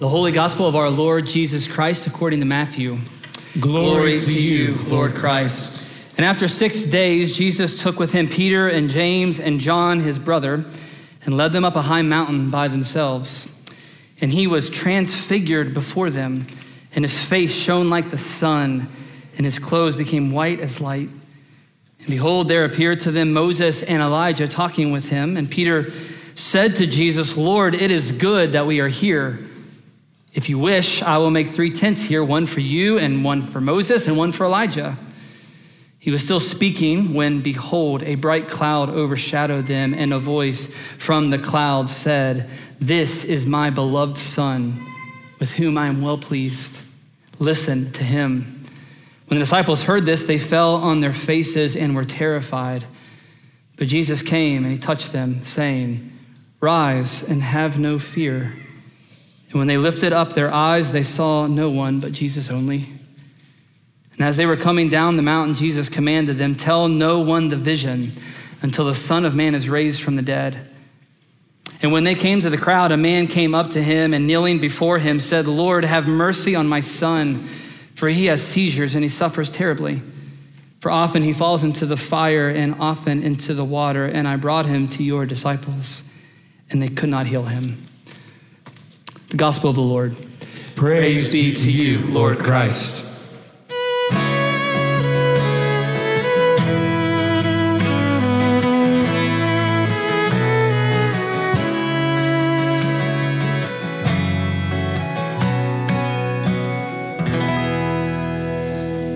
The Holy Gospel of our Lord Jesus Christ according to Matthew. Glory, to you, Lord Christ. And after six days, Jesus took with him Peter and James and John, his brother, and led them up a high mountain by themselves. And he was transfigured before them, and his face shone like the sun, and his clothes became white as light. And behold, there appeared to them Moses and Elijah talking with him. And Peter said to Jesus, Lord, it is good that we are here. If you wish, I will make three tents here one for you, and one for Moses, and one for Elijah. He was still speaking when, behold, a bright cloud overshadowed them, and a voice from the cloud said, This is my beloved Son, with whom I am well pleased. Listen to him. When the disciples heard this, they fell on their faces and were terrified. But Jesus came and he touched them, saying, Rise and have no fear. And when they lifted up their eyes, they saw no one but Jesus only. And as they were coming down the mountain, Jesus commanded them, Tell no one the vision until the Son of Man is raised from the dead. And when they came to the crowd, a man came up to him and kneeling before him said, Lord, have mercy on my son, for he has seizures and he suffers terribly. For often he falls into the fire and often into the water, and I brought him to your disciples, and they could not heal him. The Gospel of the Lord. Praise be to you, Lord Christ.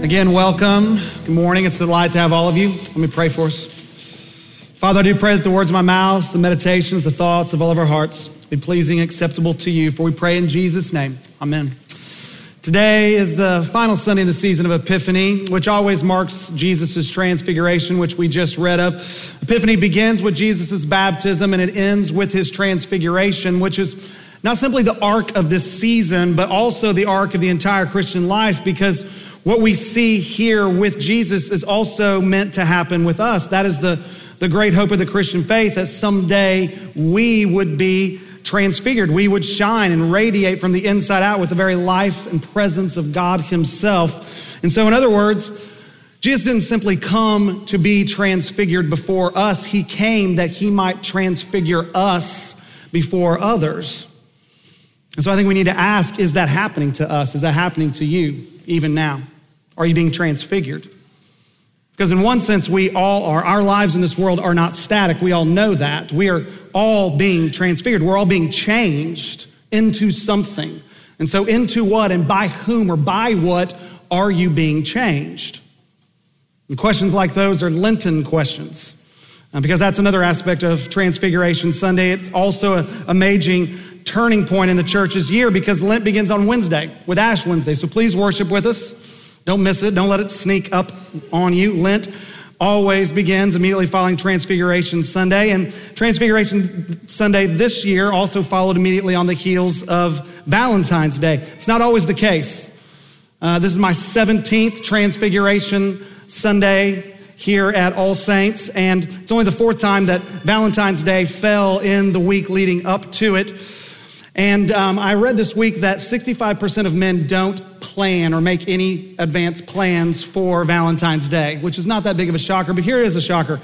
Again, welcome. Good morning. It's a delight to have all of you. Let me pray for us. Father, I do pray that the words of my mouth, the meditations, the thoughts of all of our hearts pleasing, acceptable to you. For we pray in Jesus' name. Amen. Today is the final Sunday in the season of Epiphany, which always marks Jesus' transfiguration, which we just read of. Epiphany begins with Jesus' baptism and it ends with his transfiguration, which is not simply the arc of this season, but also the arc of the entire Christian life, because what we see here with Jesus is also meant to happen with us. That is the, the great hope of the Christian faith that someday we would be transfigured. We would shine and radiate from the inside out with the very life and presence of God Himself. And so, in other words, Jesus didn't simply come to be transfigured before us, He came that He might transfigure us before others. And so I think we need to ask is that happening to us? Is that happening to you even now? Are you being transfigured? Because in one sense, we all are. Our lives in this world are not static. We all know that. We are all being transfigured. We're all being changed into something. And so, into what and by whom or by what are you being changed? And questions like those are Lenten questions. Uh, because that's another aspect of Transfiguration Sunday. It's also a amazing turning point in the church's year because Lent begins on Wednesday with Ash Wednesday. So please worship with us. Don't miss it. Don't let it sneak up on you. Lent always begins immediately following Transfiguration Sunday. And Transfiguration Sunday this year also followed immediately on the heels of Valentine's Day. It's not always the case. Uh, this is my 17th Transfiguration Sunday here at All Saints, and it's only the fourth time that Valentine's Day fell in the week leading up to it. And um, I read this week that 65% of men don't plan or make any advanced plans for Valentine's Day, which is not that big of a shocker, but here is a shocker.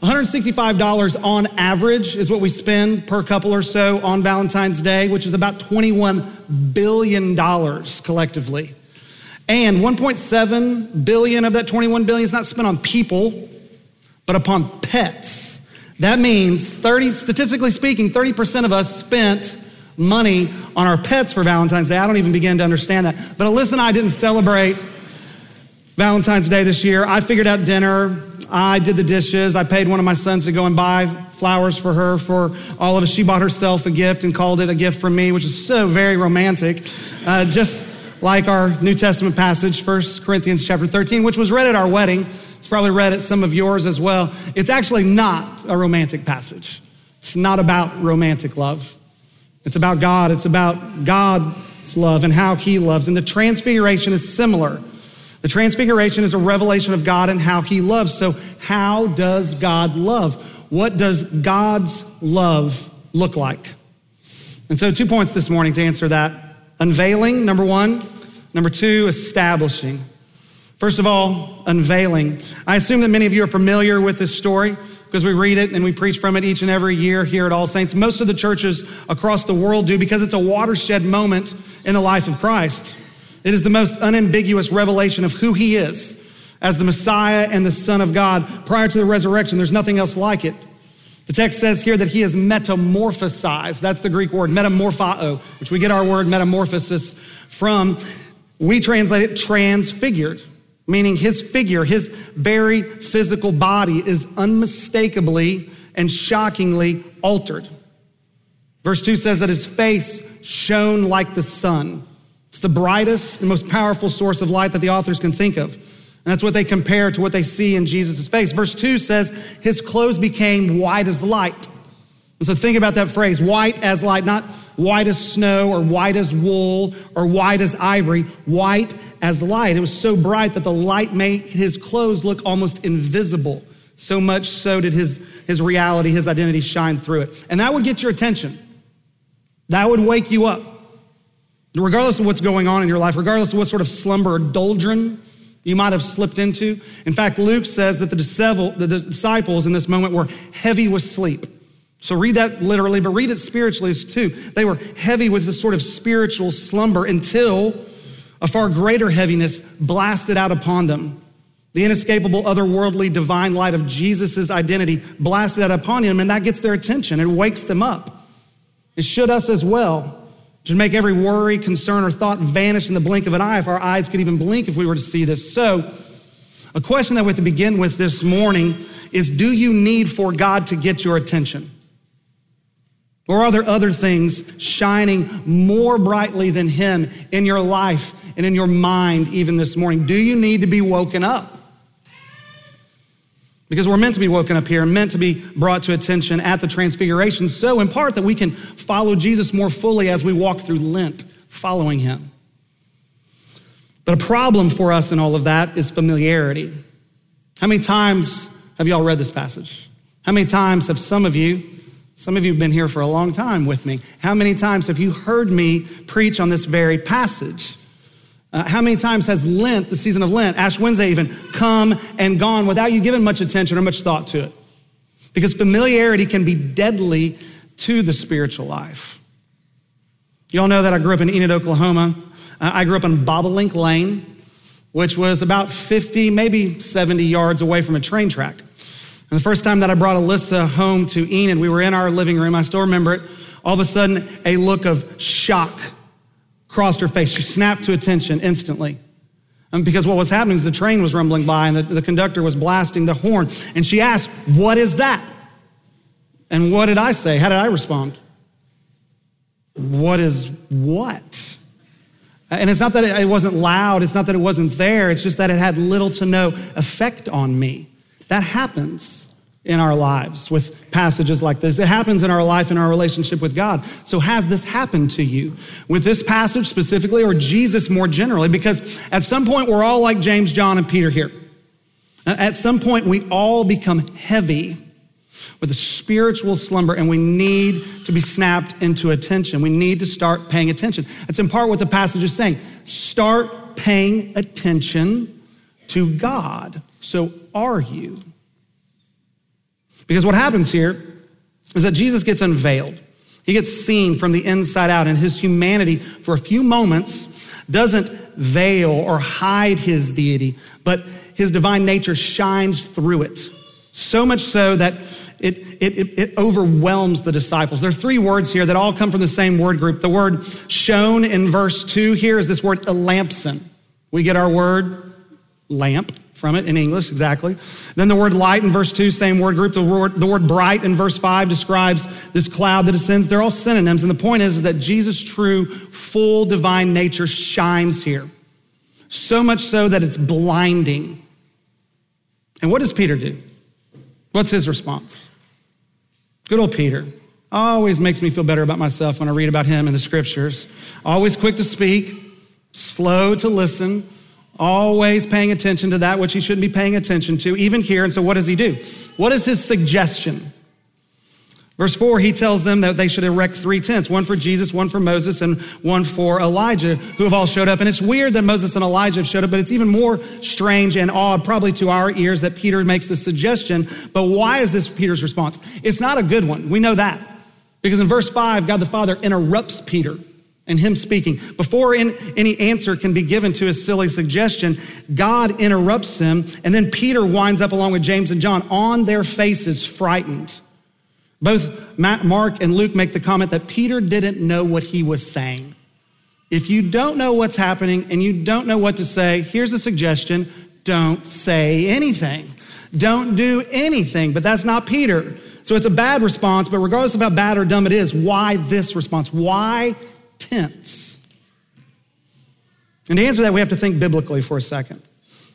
$165 on average is what we spend per couple or so on Valentine's Day, which is about $21 billion collectively. And 1.7 billion of that 21 billion is not spent on people, but upon pets. That means 30, statistically speaking, 30% of us spent money on our pets for Valentine's Day. I don't even begin to understand that. But Alyssa and I didn't celebrate Valentine's Day this year. I figured out dinner. I did the dishes. I paid one of my sons to go and buy flowers for her for all of us. She bought herself a gift and called it a gift from me, which is so very romantic. Uh, just like our New Testament passage, 1 Corinthians chapter 13, which was read at our wedding. It's probably read at some of yours as well. It's actually not a romantic passage. It's not about romantic love. It's about God. It's about God's love and how He loves. And the transfiguration is similar. The transfiguration is a revelation of God and how He loves. So, how does God love? What does God's love look like? And so, two points this morning to answer that Unveiling, number one. Number two, establishing. First of all, unveiling. I assume that many of you are familiar with this story because we read it and we preach from it each and every year here at All Saints. Most of the churches across the world do because it's a watershed moment in the life of Christ. It is the most unambiguous revelation of who he is as the Messiah and the Son of God prior to the resurrection. There's nothing else like it. The text says here that he is metamorphosized. That's the Greek word, metamorphao, which we get our word metamorphosis from. We translate it transfigured, meaning his figure, his very physical body is unmistakably and shockingly altered. Verse 2 says that his face shone like the sun. It's the brightest and most powerful source of light that the authors can think of. And that's what they compare to what they see in Jesus' face. Verse 2 says, His clothes became white as light. And so think about that phrase white as light, not white as snow or white as wool or white as ivory, white as light. It was so bright that the light made his clothes look almost invisible. So much so did his, his reality, his identity shine through it. And that would get your attention. That would wake you up. Regardless of what's going on in your life, regardless of what sort of slumber or doldrum you might have slipped into. In fact, Luke says that the disciples in this moment were heavy with sleep. So read that literally, but read it spiritually too. They were heavy with this sort of spiritual slumber until a far greater heaviness blasted out upon them. The inescapable, otherworldly, divine light of Jesus' identity blasted out upon them, and that gets their attention. It wakes them up. It should us as well. To make every worry, concern, or thought vanish in the blink of an eye if our eyes could even blink if we were to see this. So, a question that we have to begin with this morning is Do you need for God to get your attention? Or are there other things shining more brightly than Him in your life and in your mind even this morning? Do you need to be woken up? Because we're meant to be woken up here, meant to be brought to attention at the transfiguration, so in part that we can follow Jesus more fully as we walk through Lent, following him. But a problem for us in all of that is familiarity. How many times have y'all read this passage? How many times have some of you, some of you have been here for a long time with me, how many times have you heard me preach on this very passage? Uh, how many times has Lent, the season of Lent, Ash Wednesday even, come and gone without you giving much attention or much thought to it? Because familiarity can be deadly to the spiritual life. You all know that I grew up in Enid, Oklahoma. Uh, I grew up on Bobolink Lane, which was about 50, maybe 70 yards away from a train track. And the first time that I brought Alyssa home to Enid, we were in our living room. I still remember it. All of a sudden, a look of shock crossed her face. She snapped to attention instantly. And because what was happening is the train was rumbling by and the, the conductor was blasting the horn. And she asked, What is that? And what did I say? How did I respond? What is what? And it's not that it wasn't loud, it's not that it wasn't there, it's just that it had little to no effect on me. That happens in our lives with passages like this. It happens in our life, in our relationship with God. So, has this happened to you with this passage specifically, or Jesus more generally? Because at some point, we're all like James, John, and Peter here. At some point, we all become heavy with a spiritual slumber, and we need to be snapped into attention. We need to start paying attention. That's in part what the passage is saying. Start paying attention to God. So, are you? Because what happens here is that Jesus gets unveiled. He gets seen from the inside out, and his humanity for a few moments doesn't veil or hide his deity, but his divine nature shines through it. So much so that it, it, it, overwhelms the disciples. There are three words here that all come from the same word group. The word shown in verse 2 here is this word elampsen. We get our word lamp from it in English, exactly. Then the word light in verse 2, same word group. The word, the word bright in verse 5 describes this cloud that descends. They're all synonyms. And the point is, is that Jesus' true, full divine nature shines here. So much so that it's blinding. And what does Peter do? What's his response? Good old Peter. Always makes me feel better about myself when I read about him in the scriptures. Always quick to speak, slow to listen, always paying attention to that which he shouldn't be paying attention to, even here. And so, what does he do? What is his suggestion? Verse 4, he tells them that they should erect three tents one for Jesus, one for Moses, and one for Elijah, who have all showed up. And it's weird that Moses and Elijah have showed up, but it's even more strange and odd, probably to our ears, that Peter makes this suggestion. But why is this Peter's response? It's not a good one. We know that. Because in verse 5, God the Father interrupts Peter and him speaking. Before any answer can be given to his silly suggestion, God interrupts him, and then Peter winds up along with James and John on their faces, frightened. Both Mark and Luke make the comment that Peter didn't know what he was saying. If you don't know what's happening and you don't know what to say, here's a suggestion don't say anything. Don't do anything. But that's not Peter. So it's a bad response, but regardless of how bad or dumb it is, why this response? Why tents? And to answer that, we have to think biblically for a second.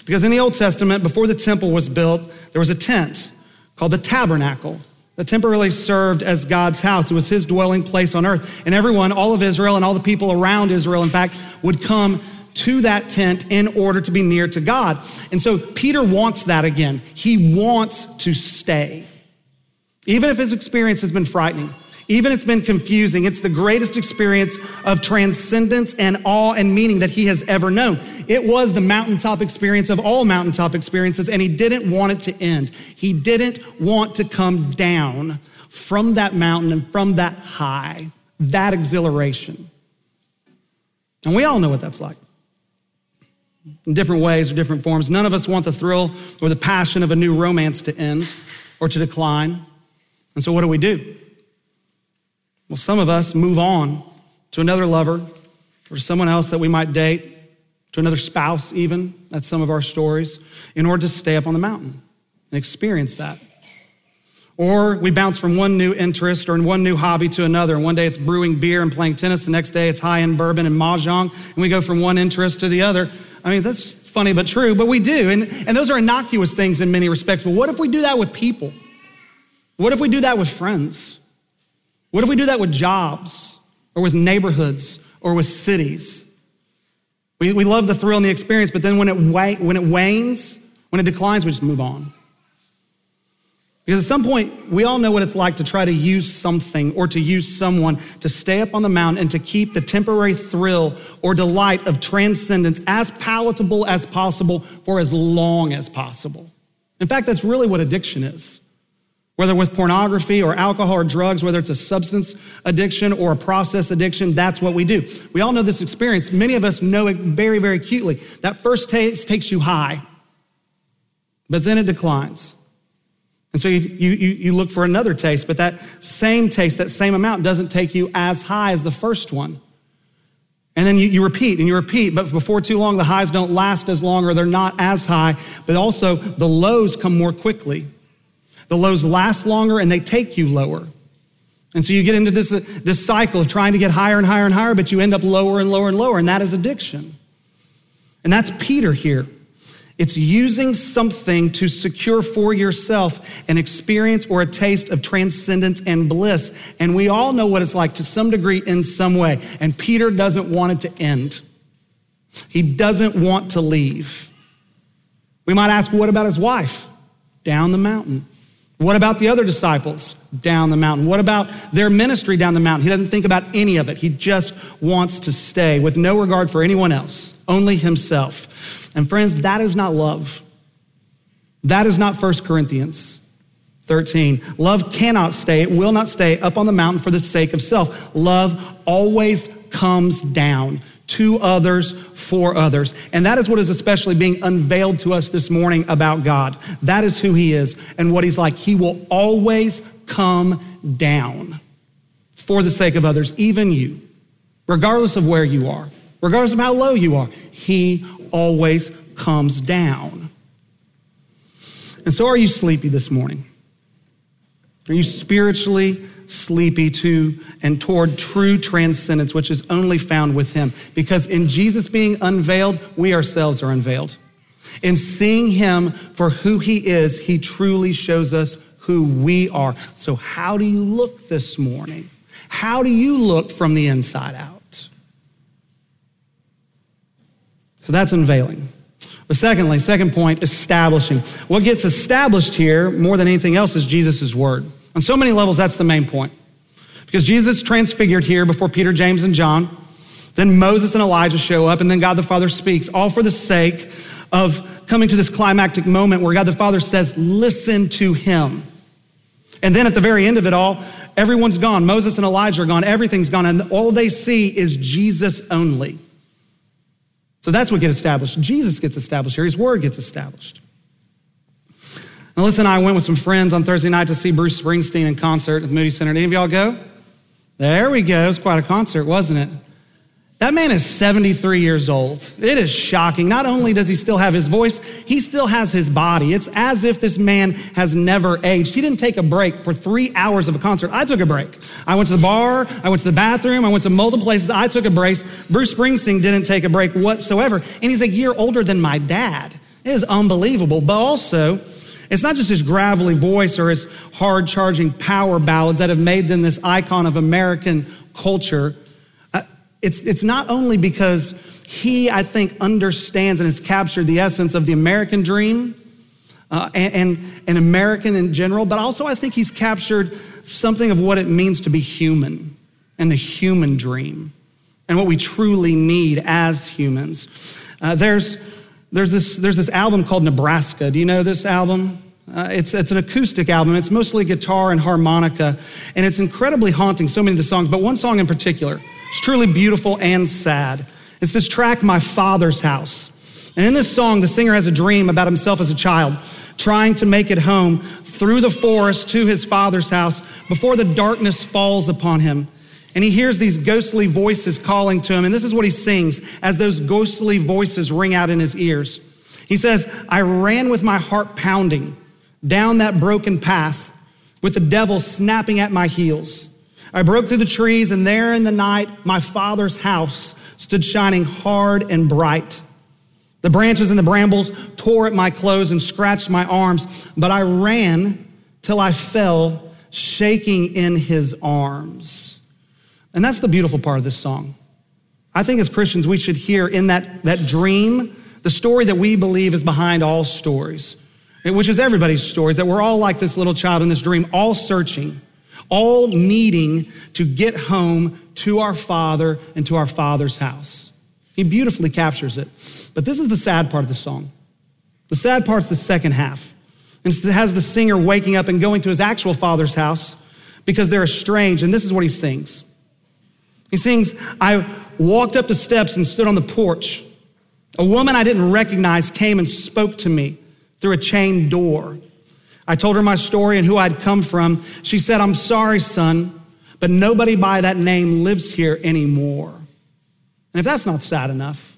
Because in the Old Testament, before the temple was built, there was a tent called the tabernacle that temporarily served as God's house. It was his dwelling place on earth. And everyone, all of Israel and all the people around Israel, in fact, would come to that tent in order to be near to God. And so Peter wants that again. He wants to stay. Even if his experience has been frightening, even it's been confusing, it's the greatest experience of transcendence and awe and meaning that he has ever known. It was the mountaintop experience of all mountaintop experiences, and he didn't want it to end. He didn't want to come down from that mountain and from that high, that exhilaration. And we all know what that's like. In different ways or different forms. None of us want the thrill or the passion of a new romance to end or to decline. And so, what do we do? Well, some of us move on to another lover or someone else that we might date, to another spouse, even. That's some of our stories, in order to stay up on the mountain and experience that. Or we bounce from one new interest or one new hobby to another. And one day it's brewing beer and playing tennis. The next day it's high end bourbon and mahjong. And we go from one interest to the other. I mean, that's funny but true, but we do. And, and those are innocuous things in many respects. But what if we do that with people? What if we do that with friends? What if we do that with jobs or with neighborhoods or with cities? We, we love the thrill and the experience, but then when it, when it wanes, when it declines, we just move on. Because at some point, we all know what it's like to try to use something or to use someone to stay up on the mountain and to keep the temporary thrill or delight of transcendence as palatable as possible for as long as possible. In fact, that's really what addiction is whether with pornography or alcohol or drugs, whether it's a substance addiction or a process addiction, that's what we do. We all know this experience. Many of us know it very, very acutely. That first taste takes you high, but then it declines. And so you, you, you look for another taste, but that same taste, that same amount doesn't take you as high as the first one. And then you, you, repeat and you repeat, but before too long, the highs don't last as long or they're not as high, but also the lows come more quickly. The lows last longer and they take you lower. And so you get into this, uh, this cycle of trying to get higher and higher and higher, but you end up lower and lower and lower, and that is addiction. And that's Peter here. It's using something to secure for yourself an experience or a taste of transcendence and bliss. And we all know what it's like to some degree in some way. And Peter doesn't want it to end. He doesn't want to leave. We might ask, what about his wife? Down the mountain. What about the other disciples down the mountain? What about their ministry down the mountain? He doesn't think about any of it. He just wants to stay with no regard for anyone else, only himself. And friends, that is not love. That is not 1 Corinthians 13. Love cannot stay, it will not stay up on the mountain for the sake of self. Love always comes down to others, for others. And that is what is especially being unveiled to us this morning about God. That is who He is and what He's like. He will always come down for the sake of others, even you, regardless of where you are, regardless of how low you are. He always comes down. And so, are you sleepy this morning? Are you spiritually sleepy to and toward true transcendence, which is only found with Him. Because in Jesus being unveiled, we ourselves are unveiled. In seeing Him for who He is, He truly shows us who we are. So, how do you look this morning? How do you look from the inside out? So, that's unveiling. But secondly, second point, establishing. What gets established here more than anything else is Jesus' word. On so many levels, that's the main point. Because Jesus transfigured here before Peter, James, and John. Then Moses and Elijah show up, and then God the Father speaks, all for the sake of coming to this climactic moment where God the Father says, Listen to him. And then at the very end of it all, everyone's gone. Moses and Elijah are gone. Everything's gone. And all they see is Jesus only. So that's what gets established. Jesus gets established here. His word gets established. Now, and I went with some friends on Thursday night to see Bruce Springsteen in concert at the Moody Center. Did any of y'all go? There we go. It was quite a concert, wasn't it? That man is 73 years old. It is shocking. Not only does he still have his voice, he still has his body. It's as if this man has never aged. He didn't take a break for three hours of a concert. I took a break. I went to the bar, I went to the bathroom, I went to multiple places. I took a break. Bruce Springsteen didn't take a break whatsoever. And he's a year older than my dad. It is unbelievable. But also, it's not just his gravelly voice or his hard charging power ballads that have made them this icon of American culture it's, it's not only because he, I think, understands and has captured the essence of the American dream uh, and, and, and American in general, but also I think he's captured something of what it means to be human and the human dream and what we truly need as humans. Uh, there's, there's, this, there's this album called Nebraska. Do you know this album? Uh, it's, it's an acoustic album. It's mostly guitar and harmonica, and it's incredibly haunting, so many of the songs, but one song in particular it's truly beautiful and sad. It's this track, My Father's House. And in this song, the singer has a dream about himself as a child, trying to make it home through the forest to his father's house before the darkness falls upon him. And he hears these ghostly voices calling to him. And this is what he sings as those ghostly voices ring out in his ears. He says, I ran with my heart pounding down that broken path with the devil snapping at my heels. I broke through the trees, and there in the night, my father's house stood shining hard and bright. The branches and the brambles tore at my clothes and scratched my arms, but I ran till I fell, shaking in his arms. And that's the beautiful part of this song. I think as Christians, we should hear in that, that dream the story that we believe is behind all stories, which is everybody's stories, that we're all like this little child in this dream, all searching all needing to get home to our Father and to our Father's house. He beautifully captures it. But this is the sad part of the song. The sad part's the second half. And it has the singer waking up and going to his actual father's house because they're estranged. And this is what he sings. He sings, I walked up the steps and stood on the porch. A woman I didn't recognize came and spoke to me through a chain door. I told her my story and who I'd come from. She said, I'm sorry, son, but nobody by that name lives here anymore. And if that's not sad enough,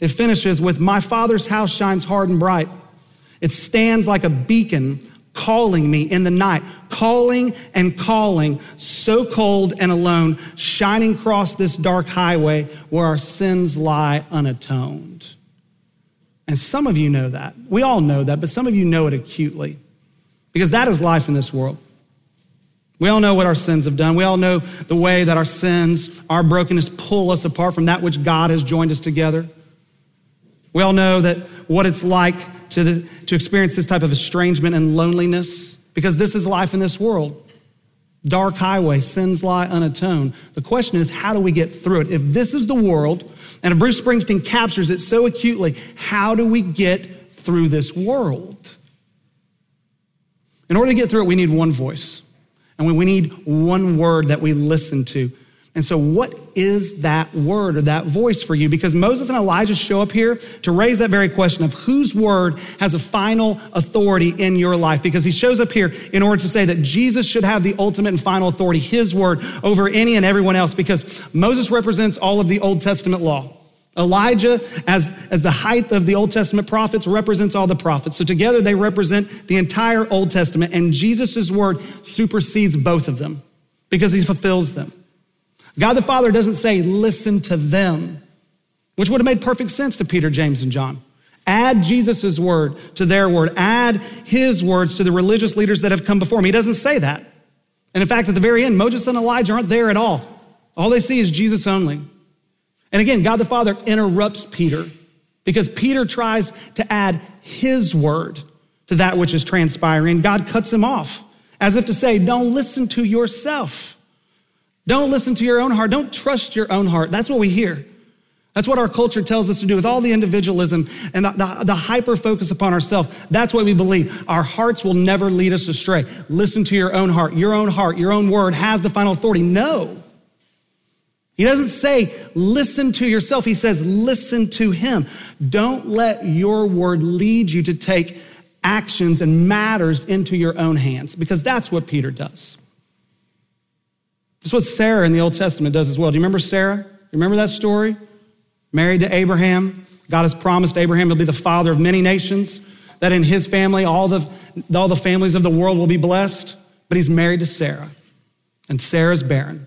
it finishes with, My father's house shines hard and bright. It stands like a beacon calling me in the night, calling and calling, so cold and alone, shining across this dark highway where our sins lie unatoned. And some of you know that. We all know that, but some of you know it acutely. Because that is life in this world. We all know what our sins have done. We all know the way that our sins, our brokenness pull us apart from that which God has joined us together. We all know that what it's like to, the, to experience this type of estrangement and loneliness because this is life in this world. Dark highway, sins lie unatoned. The question is, how do we get through it? If this is the world, and if Bruce Springsteen captures it so acutely, how do we get through this world? In order to get through it, we need one voice. And we need one word that we listen to. And so, what is that word or that voice for you? Because Moses and Elijah show up here to raise that very question of whose word has a final authority in your life. Because he shows up here in order to say that Jesus should have the ultimate and final authority, his word, over any and everyone else. Because Moses represents all of the Old Testament law. Elijah, as, as the height of the Old Testament prophets, represents all the prophets. So together they represent the entire Old Testament, and Jesus' word supersedes both of them because he fulfills them. God the Father doesn't say, listen to them, which would have made perfect sense to Peter, James, and John. Add Jesus' word to their word, add his words to the religious leaders that have come before him. He doesn't say that. And in fact, at the very end, Moses and Elijah aren't there at all. All they see is Jesus only. And again, God the Father interrupts Peter because Peter tries to add his word to that which is transpiring. God cuts him off as if to say, don't listen to yourself. Don't listen to your own heart. Don't trust your own heart. That's what we hear. That's what our culture tells us to do with all the individualism and the, the, the hyper focus upon ourselves. That's what we believe. Our hearts will never lead us astray. Listen to your own heart. Your own heart, your own word has the final authority. No. He doesn't say, listen to yourself. He says, listen to him. Don't let your word lead you to take actions and matters into your own hands because that's what Peter does. That's what Sarah in the Old Testament does as well. Do you remember Sarah? You remember that story? married to Abraham. God has promised Abraham he'll be the father of many nations, that in his family, all the, all the families of the world will be blessed. But he's married to Sarah, and Sarah's barren.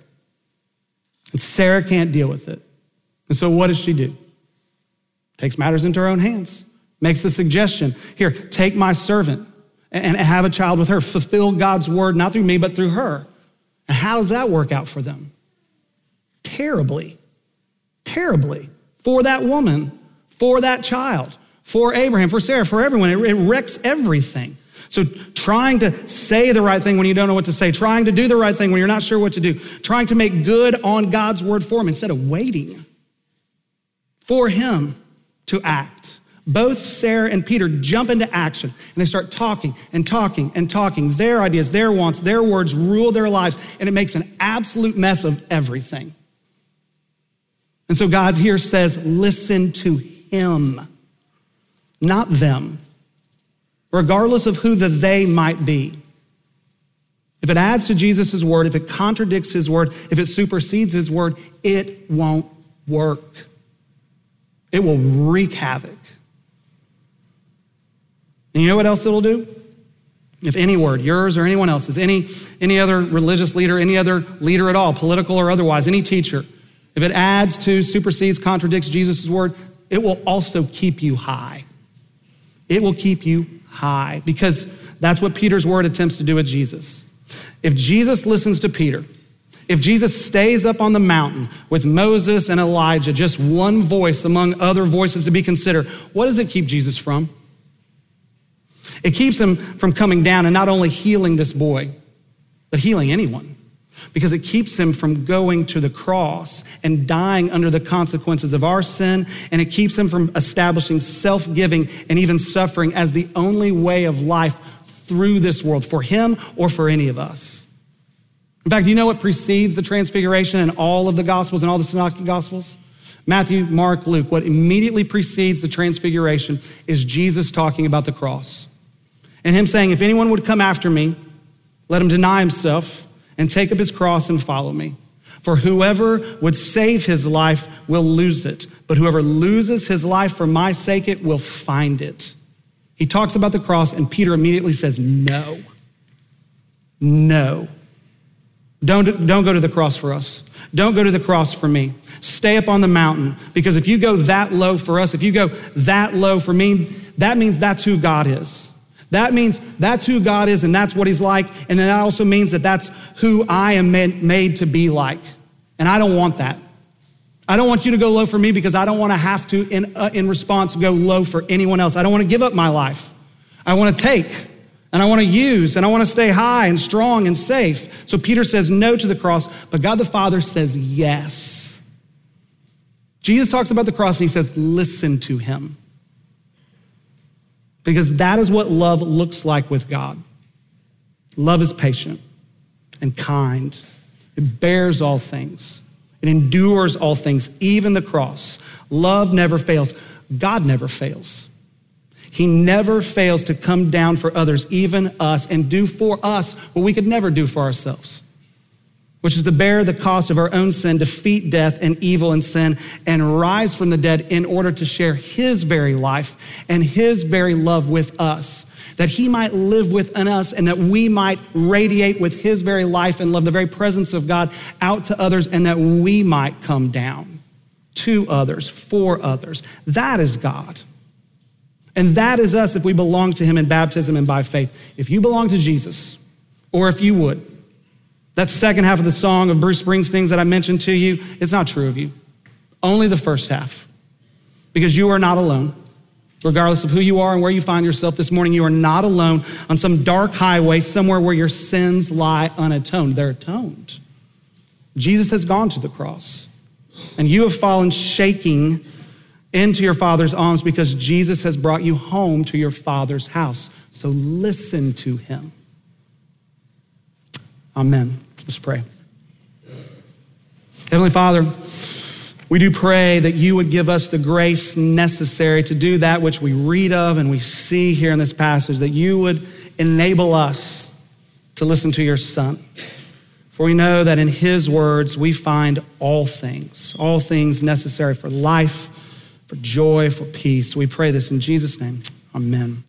And Sarah can't deal with it. And so what does she do? Takes matters into her own hands, makes the suggestion here, take my servant and have a child with her. Fulfill God's word, not through me, but through her. And how does that work out for them? Terribly. Terribly for that woman, for that child, for Abraham, for Sarah, for everyone. It, it wrecks everything. So, trying to say the right thing when you don't know what to say, trying to do the right thing when you're not sure what to do, trying to make good on God's word for Him instead of waiting for Him to act. Both Sarah and Peter jump into action and they start talking and talking and talking. Their ideas, their wants, their words rule their lives, and it makes an absolute mess of everything. And so God here says, listen to him, not them, regardless of who the they might be. If it adds to Jesus' word, if it contradicts his word, if it supersedes his word, it won't work. It will wreak havoc. And you know what else it'll do? If any word, yours or anyone else's, any, any other religious leader, any other leader at all, political or otherwise, any teacher, if it adds to, supersedes, contradicts Jesus' word, it will also keep you high. It will keep you high because that's what Peter's word attempts to do with Jesus. If Jesus listens to Peter, if Jesus stays up on the mountain with Moses and Elijah, just one voice among other voices to be considered, what does it keep Jesus from? It keeps him from coming down and not only healing this boy, but healing anyone because it keeps him from going to the cross and dying under the consequences of our sin, and it keeps him from establishing self giving and even suffering as the only way of life through this world for him or for any of us. In fact, you know what precedes the transfiguration in all of the Gospels and all the Synoptic Gospels? Matthew, Mark, Luke. What immediately precedes the transfiguration is Jesus talking about the cross. And him saying, If anyone would come after me, let him deny himself and take up his cross and follow me. For whoever would save his life will lose it, but whoever loses his life for my sake, it will find it. He talks about the cross, and Peter immediately says, No. No. Don't, don't go to the cross for us. Don't go to the cross for me. Stay up on the mountain because if you go that low for us, if you go that low for me, that means that's who God is. That means that's who God is and that's what He's like. And then that also means that that's who I am made to be like. And I don't want that. I don't want you to go low for me because I don't want to have to, in, uh, in response, go low for anyone else. I don't want to give up my life. I want to take and I want to use and I want to stay high and strong and safe. So Peter says no to the cross, but God the Father says yes. Jesus talks about the cross and he says, listen to him because that is what love looks like with God. Love is patient and kind, it bears all things, it endures all things, even the cross. Love never fails. God never fails. He never fails to come down for others, even us, and do for us what we could never do for ourselves which is to bear the cost of our own sin, defeat death and evil and sin, and rise from the dead in order to share his very life and his very love with us. That he might live within us and that we might radiate with his very life and love, the very presence of God out to others, and that we might come down to others, for others. That is God. And that is us if we belong to him in baptism and by faith. If you belong to Jesus, or if you would, that second half of the song of Bruce Springsteen's that I mentioned to you, it's not true of you. Only the first half. Because you are not alone. Regardless of who you are and where you find yourself this morning, you are not alone on some dark highway somewhere where your sins lie unatoned. They're atoned. Jesus has gone to the cross, and you have fallen shaking into your Father's arms because Jesus has brought you home to your Father's house. So listen to him. Amen. Let's pray. Heavenly Father, we do pray that you would give us the grace necessary to do that which we read of and we see here in this passage, that you would enable us to listen to your Son. For we know that in his words we find all things, all things necessary for life, for joy, for peace. We pray this in Jesus' name. Amen.